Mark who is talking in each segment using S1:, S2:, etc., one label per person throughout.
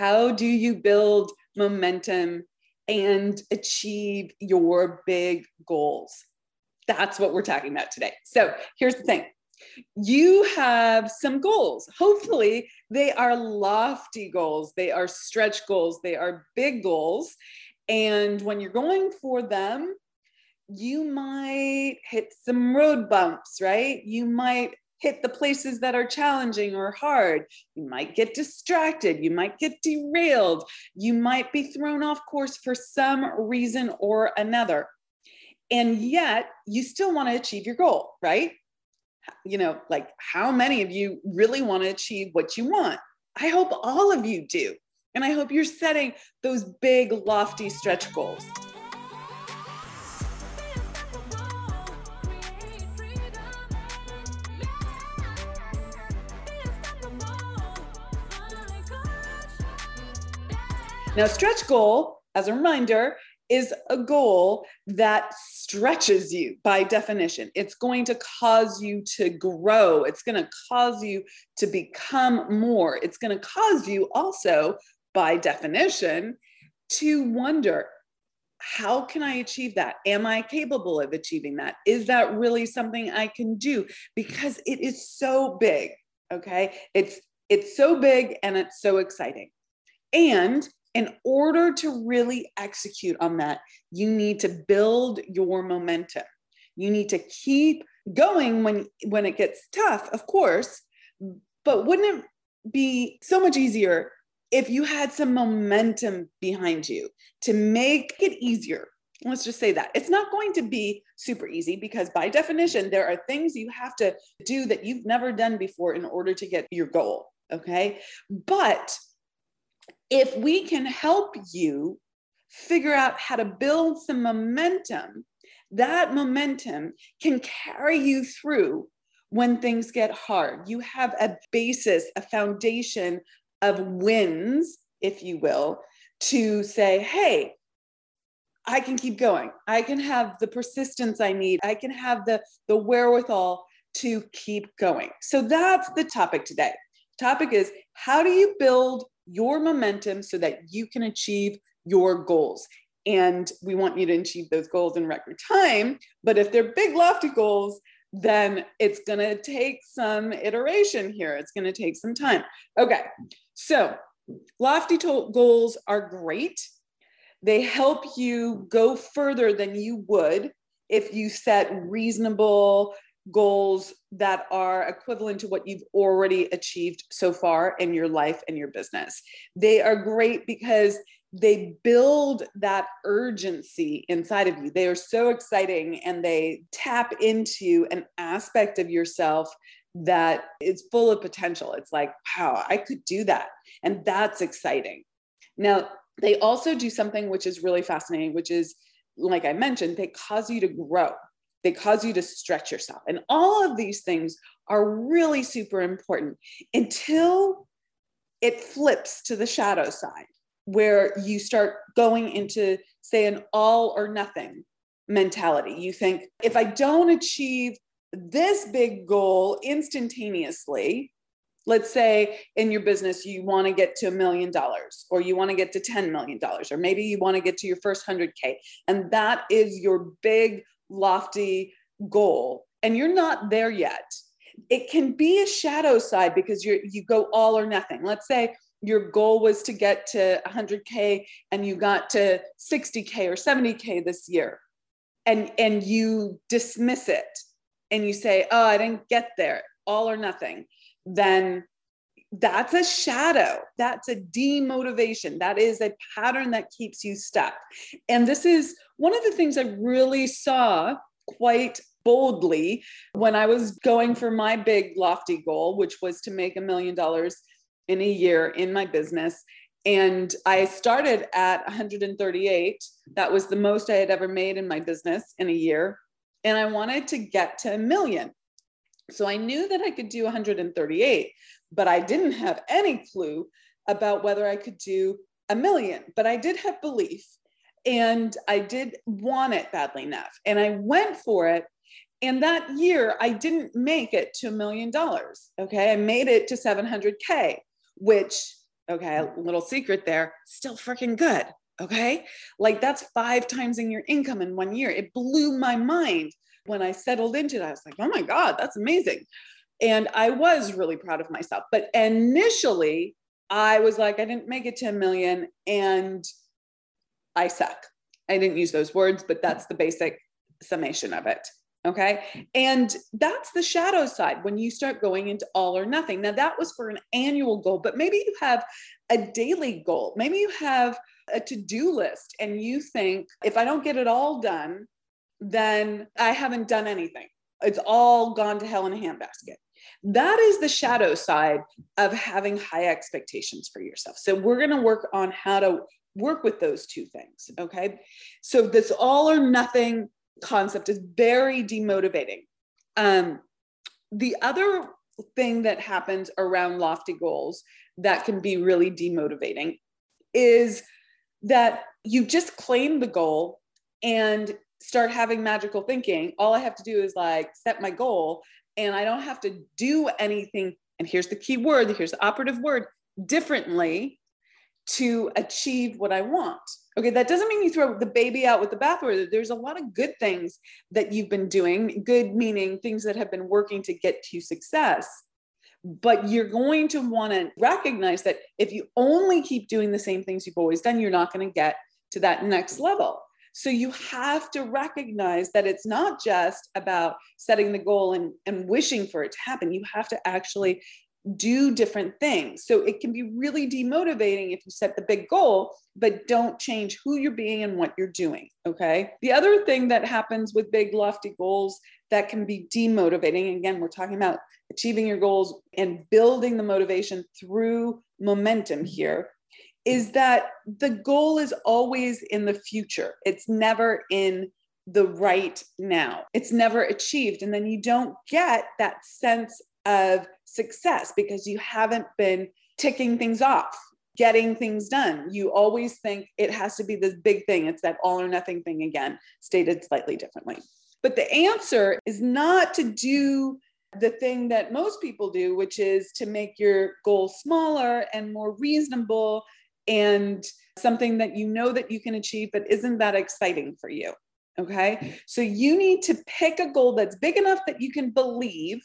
S1: how do you build momentum and achieve your big goals? That's what we're talking about today. So here's the thing you have some goals. Hopefully, they are lofty goals, they are stretch goals, they are big goals. And when you're going for them, you might hit some road bumps, right? You might hit the places that are challenging or hard. You might get distracted. You might get derailed. You might be thrown off course for some reason or another. And yet, you still want to achieve your goal, right? You know, like how many of you really want to achieve what you want? I hope all of you do. And I hope you're setting those big, lofty stretch goals. Now, stretch goal, as a reminder, is a goal that stretches you by definition. It's going to cause you to grow. It's going to cause you to become more. It's going to cause you also, by definition, to wonder how can I achieve that? Am I capable of achieving that? Is that really something I can do? Because it is so big. Okay. It's it's so big and it's so exciting. And in order to really execute on that, you need to build your momentum. You need to keep going when when it gets tough, of course, but wouldn't it be so much easier if you had some momentum behind you to make it easier? Let's just say that. It's not going to be super easy because, by definition, there are things you have to do that you've never done before in order to get your goal. Okay. But if we can help you figure out how to build some momentum, that momentum can carry you through when things get hard. You have a basis, a foundation of wins, if you will, to say, hey, I can keep going. I can have the persistence I need. I can have the, the wherewithal to keep going. So that's the topic today. topic is how do you build your momentum so that you can achieve your goals. And we want you to achieve those goals in record time. But if they're big, lofty goals, then it's going to take some iteration here. It's going to take some time. Okay. So, lofty to- goals are great. They help you go further than you would if you set reasonable goals that are equivalent to what you've already achieved so far in your life and your business. They are great because they build that urgency inside of you. They are so exciting and they tap into an aspect of yourself that is full of potential. It's like, wow, I could do that. And that's exciting. Now, they also do something which is really fascinating, which is, like I mentioned, they cause you to grow they cause you to stretch yourself. And all of these things are really super important until it flips to the shadow side, where you start going into, say, an all or nothing mentality. You think, if I don't achieve this big goal instantaneously, let's say in your business you want to get to a million dollars or you want to get to 10 million dollars or maybe you want to get to your first 100k and that is your big lofty goal and you're not there yet. It can be a shadow side because you you go all or nothing. Let's say your goal was to get to 100k and you got to 60k or 70k this year and and you dismiss it and you say oh i didn't get there all or nothing then that's a shadow. That's a demotivation. That is a pattern that keeps you stuck. And this is one of the things I really saw quite boldly when I was going for my big lofty goal, which was to make a million dollars in a year in my business. And I started at 138. That was the most I had ever made in my business in a year. And I wanted to get to a million. So I knew that I could do 138, but I didn't have any clue about whether I could do a million. But I did have belief and I did want it badly enough. And I went for it. And that year, I didn't make it to a million dollars. Okay. I made it to 700K, which Okay. A little secret there, still freaking good. Okay. Like that's five times in your income in one year. It blew my mind when I settled into it. I was like, oh my God, that's amazing. And I was really proud of myself. But initially, I was like, I didn't make it 10 million and I suck. I didn't use those words, but that's the basic summation of it. Okay. And that's the shadow side when you start going into all or nothing. Now, that was for an annual goal, but maybe you have a daily goal. Maybe you have a to do list and you think, if I don't get it all done, then I haven't done anything. It's all gone to hell in a handbasket. That is the shadow side of having high expectations for yourself. So, we're going to work on how to work with those two things. Okay. So, this all or nothing concept is very demotivating. Um, the other thing that happens around lofty goals that can be really demotivating is that you just claim the goal and start having magical thinking. All I have to do is like set my goal and I don't have to do anything. And here's the key word, here's the operative word differently to achieve what I want. Okay, that doesn't mean you throw the baby out with the bathwater. There's a lot of good things that you've been doing, good meaning things that have been working to get to success. But you're going to want to recognize that if you only keep doing the same things you've always done, you're not going to get to that next level. So you have to recognize that it's not just about setting the goal and, and wishing for it to happen. You have to actually do different things. So it can be really demotivating if you set the big goal, but don't change who you're being and what you're doing. Okay. The other thing that happens with big, lofty goals that can be demotivating, again, we're talking about achieving your goals and building the motivation through momentum here, is that the goal is always in the future. It's never in the right now. It's never achieved. And then you don't get that sense of success because you haven't been ticking things off, getting things done. You always think it has to be this big thing. It's that all or nothing thing again, stated slightly differently. But the answer is not to do the thing that most people do, which is to make your goal smaller and more reasonable and something that you know that you can achieve, but isn't that exciting for you. Okay. So you need to pick a goal that's big enough that you can believe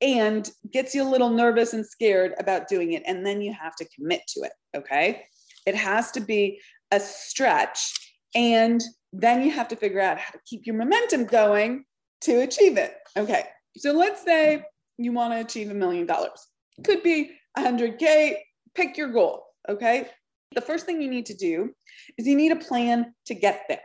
S1: and gets you a little nervous and scared about doing it. And then you have to commit to it. Okay. It has to be a stretch. And then you have to figure out how to keep your momentum going to achieve it. Okay. So let's say you want to achieve a million dollars. Could be 100K. Pick your goal. Okay. The first thing you need to do is you need a plan to get there,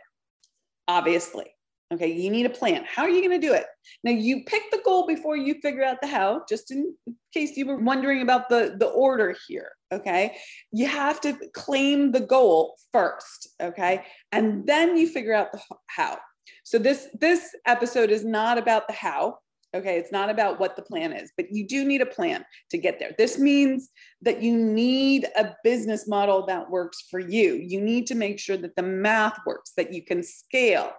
S1: obviously. Okay, you need a plan. How are you going to do it? Now you pick the goal before you figure out the how, just in case you were wondering about the, the order here. Okay, you have to claim the goal first. Okay, and then you figure out the how. So this this episode is not about the how. Okay, it's not about what the plan is, but you do need a plan to get there. This means that you need a business model that works for you. You need to make sure that the math works, that you can scale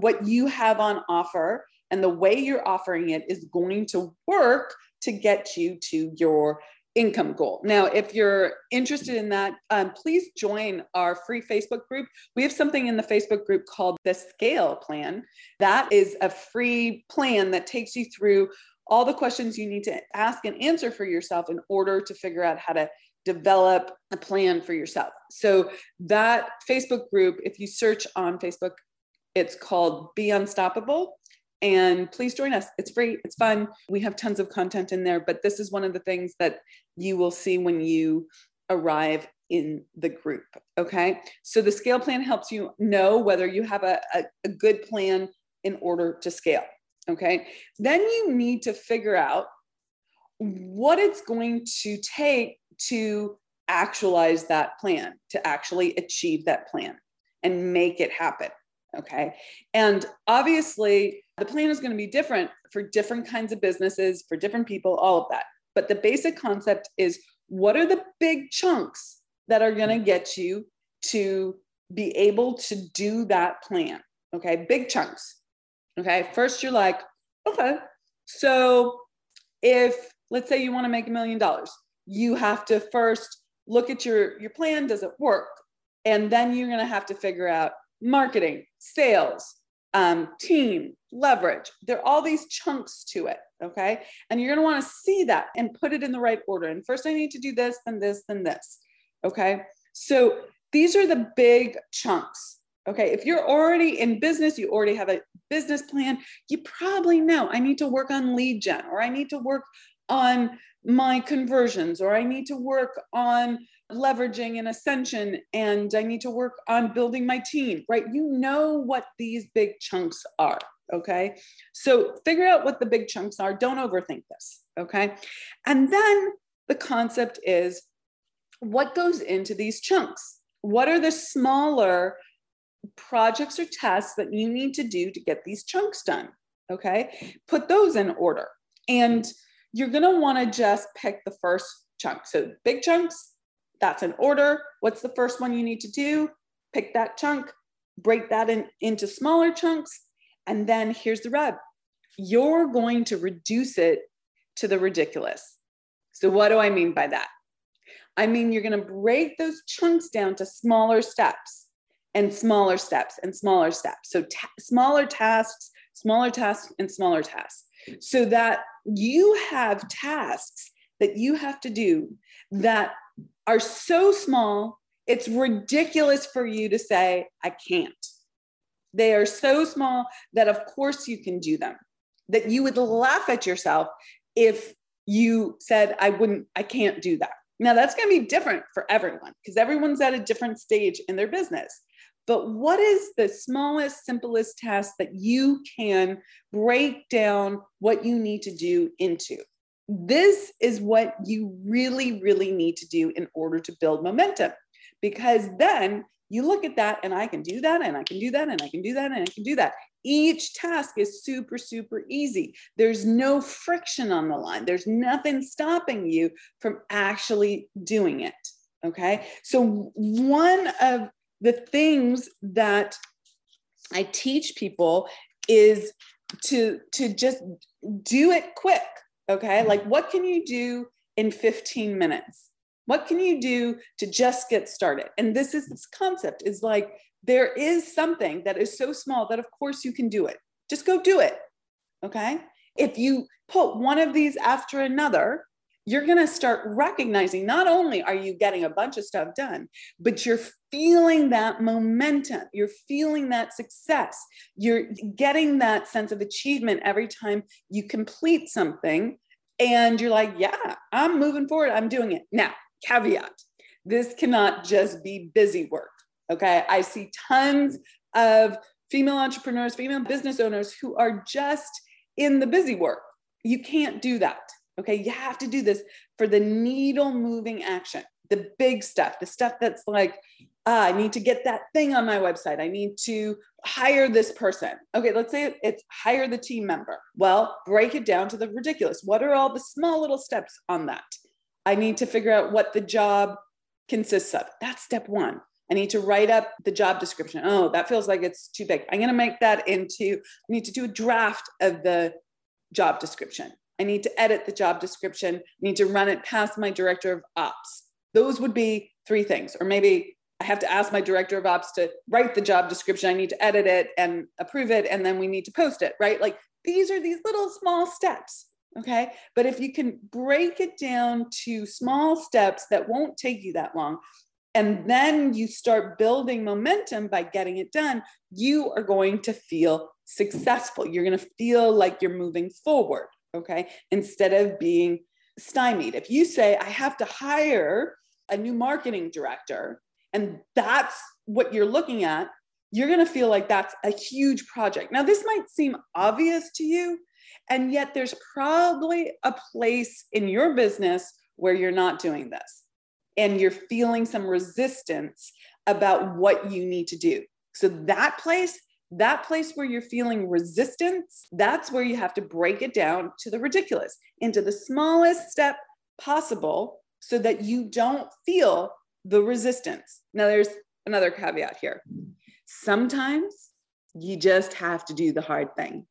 S1: what you have on offer and the way you're offering it is going to work to get you to your income goal. Now, if you're interested in that, um, please join our free Facebook group. We have something in the Facebook group called the Scale Plan. That is a free plan that takes you through all the questions you need to ask and answer for yourself in order to figure out how to develop a plan for yourself. So, that Facebook group, if you search on Facebook it's called Be Unstoppable. And please join us. It's free, it's fun. We have tons of content in there, but this is one of the things that you will see when you arrive in the group. Okay. So the scale plan helps you know whether you have a, a, a good plan in order to scale. Okay. Then you need to figure out what it's going to take to actualize that plan, to actually achieve that plan and make it happen. Okay. And obviously, the plan is going to be different for different kinds of businesses, for different people, all of that. But the basic concept is what are the big chunks that are going to get you to be able to do that plan? Okay. Big chunks. Okay. First, you're like, okay. So if, let's say you want to make a million dollars, you have to first look at your your plan does it work and then you're going to have to figure out marketing sales um, team leverage there are all these chunks to it okay? And you're going to want to see that and put it in the right order. And first i need to do this then this then this okay? So these are the big chunks okay? If you're already in business you already have a business plan you probably know i need to work on lead gen or i need to work on my conversions or I need to work on leveraging an ascension and I need to work on building my team, right? You know what these big chunks are, okay? So figure out what the big chunks are. Don't overthink this, okay? And then the concept is what goes into these chunks? What are the smaller projects or tasks that you need to do to get these chunks done? Okay, put those in order. And you're going to want to just pick the first chunk. So big chunks, that's an order. What's the first one you need to do? Pick that chunk, break that in, into smaller chunks. And then here's the rub you're going to reduce it to the ridiculous. So, what do I mean by that? I mean, you're going to break those chunks down to smaller steps and smaller steps and smaller steps. So, ta- smaller tasks, smaller tasks, and smaller tasks so that you have tasks that you have to do that are so small, it's ridiculous for you to say, I can't. They are so small that, of course, you can do them, that you would laugh at yourself if you said, I wouldn't, I can't do that. Now, that's going to be different for everyone because everyone's at a different stage in their business. But what is the smallest, simplest task that you can break down what you need to do into? This is what you really, really need to do in order to build momentum. Because then you look at that and I can do that and I can do that and I can do that and I can do that. Each task is super, super easy. There's no friction on the line, there's nothing stopping you from actually doing it. Okay. So, one of the things that I teach people is to to just do it quick okay? Mm-hmm. Like what can you do in 15 minutes? What can you do to just get started? And this is this concept is like there is something that is so small that of course you can do it. Just go do it okay? If you put one of these after another you're going to start recognizing not only are you getting a bunch of stuff done, but you're feeling that momentum. You're feeling that success. You're getting that sense of achievement every time you complete something. And you're like, yeah, I'm moving forward. I'm doing it. Now, caveat this cannot just be busy work. Okay. I see tons of female entrepreneurs, female business owners who are just in the busy work. You can't do that Okay, you have to do this for the needle moving action, the big stuff, the stuff that's like, ah, I need to get that thing on my website. I need to hire this person. Okay, let's say it's hire the team member. Well, break it down to the ridiculous. What are all the small little steps on that? I need to figure out what the job consists of. That's step one. I need to write up the job description. Oh, that feels like it's too big. I'm going to make that into, I need to do a draft of the job description. I need to edit the job description, I need to run it past my director of ops. Those would be three things. Or maybe I have to ask my director of ops to write the job description. I need to edit it and approve it, and then we need to post it, right? Like these are these little small steps. Okay. But if you can break it down to small steps that won't take you that long, and then you start building momentum by getting it done, you are going to feel successful. You're going to feel like you're moving forward okay, instead of being stymied. If you say, I have to hire a new marketing director, and that's what you're looking at, you're going to feel like that's a huge project. Now, this might seem obvious to you, and yet there's probably a place in your business where you're not doing this and you're feeling some resistance about what you need to do. So, that place that place where you're feeling resistance, that's where you have to break it down to the ridiculous, into the smallest step possible so that you don't feel the resistance. Now, there's another caveat here. Sometimes you just have to do the hard thing.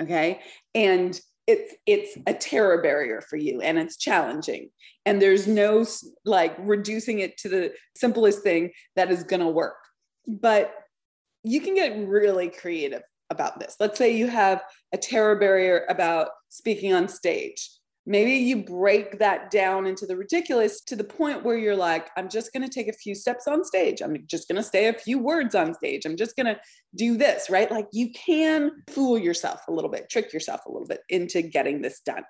S1: Okay. And it's it's a terror barrier for you and it's challenging and there's no like reducing it to the simplest thing that is going to work but you can get really creative about this. Let's say you have a terror barrier about speaking on stage. Maybe you break that down into the ridiculous to the point where you're like i'm just going to take a few steps on stage. I'm just going to say a few words on stage. I'm just going to do this right? Like you can fool yourself a little bit trick yourself a little bit into getting this done.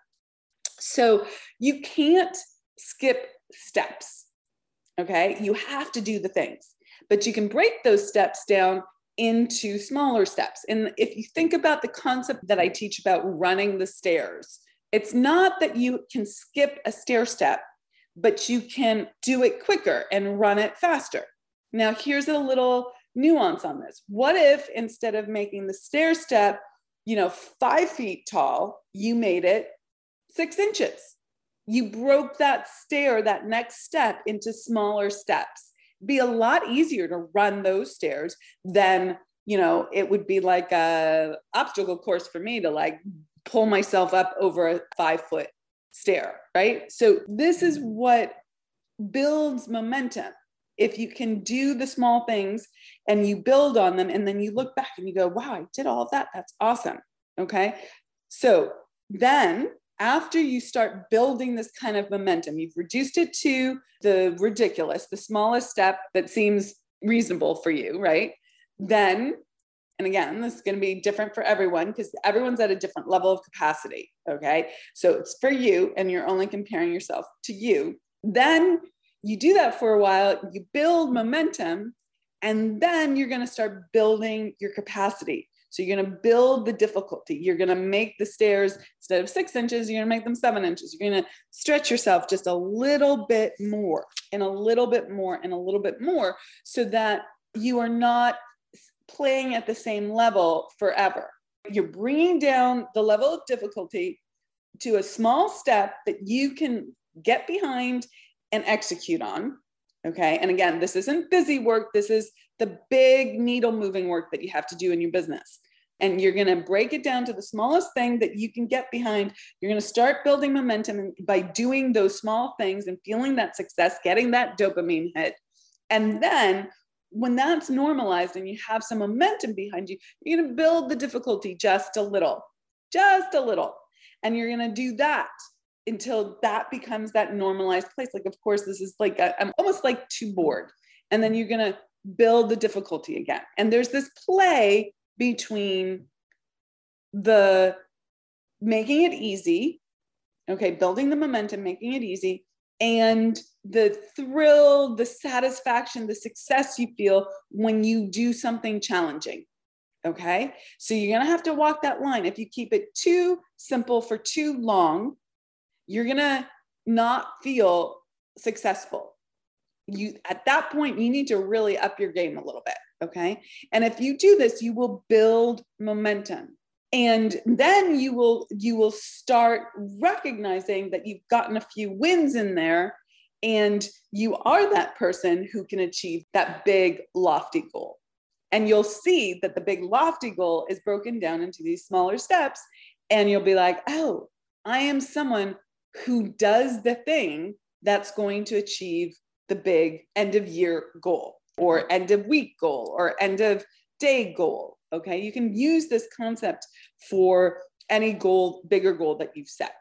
S1: So you can't skip steps okay? You have to do the things but you can break those steps down into smaller steps and if you think about the concept that i teach about running the stairs it's not that you can skip a stair step, but you can do it quicker and run it faster. Now, here's a little nuance on this. What if instead of making the stair step, you know, five feet tall, you made it six inches? You broke that stair, that next step into smaller steps. Be a lot easier to run those stairs than you know it would be like a obstacle course for me to like pull myself up over a five foot stair, right? So, this is mm-hmm. what builds momentum. If you can do the small things and you build on them, and then you look back and you go, wow, I did all of that. That's awesome. Okay. So, then after you start building this kind of momentum, you've reduced it to the ridiculous, the smallest step that seems reasonable for you, right? Then and again, this is going to be different for everyone because everyone's at a different level of capacity. Okay. So it's for you, and you're only comparing yourself to you. Then you do that for a while, you build momentum, and then you're going to start building your capacity. So you're going to build the difficulty. You're going to make the stairs instead of six inches, you're going to make them seven inches. You're going to stretch yourself just a little bit more and a little bit more and a little bit more so that you are not playing at the same level forever. You're bringing down the level of difficulty to a small step that you can get behind and execute on. Okay. And again, this isn't busy work. This is the big needle moving work that you have to do in your business. And you're going to break it down to the smallest thing that you can get behind. You're going to start building momentum by doing those small things and feeling that success, getting that dopamine hit. And then when that's normalized and you have some momentum behind you, you're going to build the difficulty just a little, just a little. And you're going to do that until that becomes that normalized place. Like, of course, this is like, i am almost like too bored. And then you're going to build the difficulty again. And there's this play between the making it easy, okay, building the momentum, making it easy, and the thrill, the satisfaction, the success you feel when you do something challenging. Okay. So you're going to have to walk that line. If you keep it too simple for too long, you're going to not feel successful. You at that point you need to really up your game a little bit, okay? And if you do this, you will build momentum. And then you will you will start recognizing that you've gotten a few wins in there and you are that person who can achieve that big lofty goal. And you'll see that the big lofty goal is broken down into these smaller steps and you'll be like oh i am someone who does the thing that's going to achieve the big end of year goal or end of week goal or end of day goal Okay. You can use this concept for any goal, bigger goal that you've set.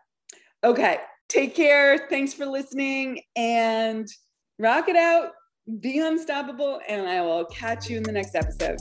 S1: Okay. Take care. Thanks for listening and rock it out. Be unstoppable. And I will catch you in the next episode.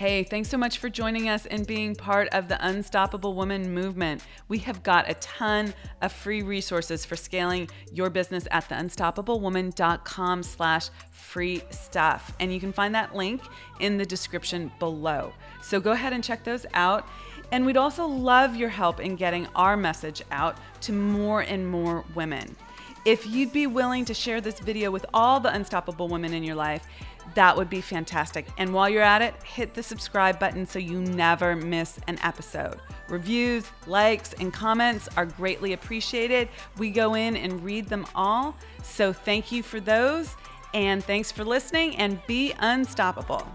S1: Hey, thanks so much for joining us and being part of the Unstoppable Woman movement. We have got a ton of free resources for scaling your business at theunstoppablewoman.com slash free stuff. And you can find that link in the description below. So go ahead and check those out. And we'd also love your help in getting our message out to more and more women. If you'd be willing to share this video with all the unstoppable women in your life, that would be fantastic. And while you're at it, hit the subscribe button so you never miss an episode. Reviews, likes, and comments are greatly appreciated. We go in and read them all. So thank you for those. And thanks for listening and be unstoppable.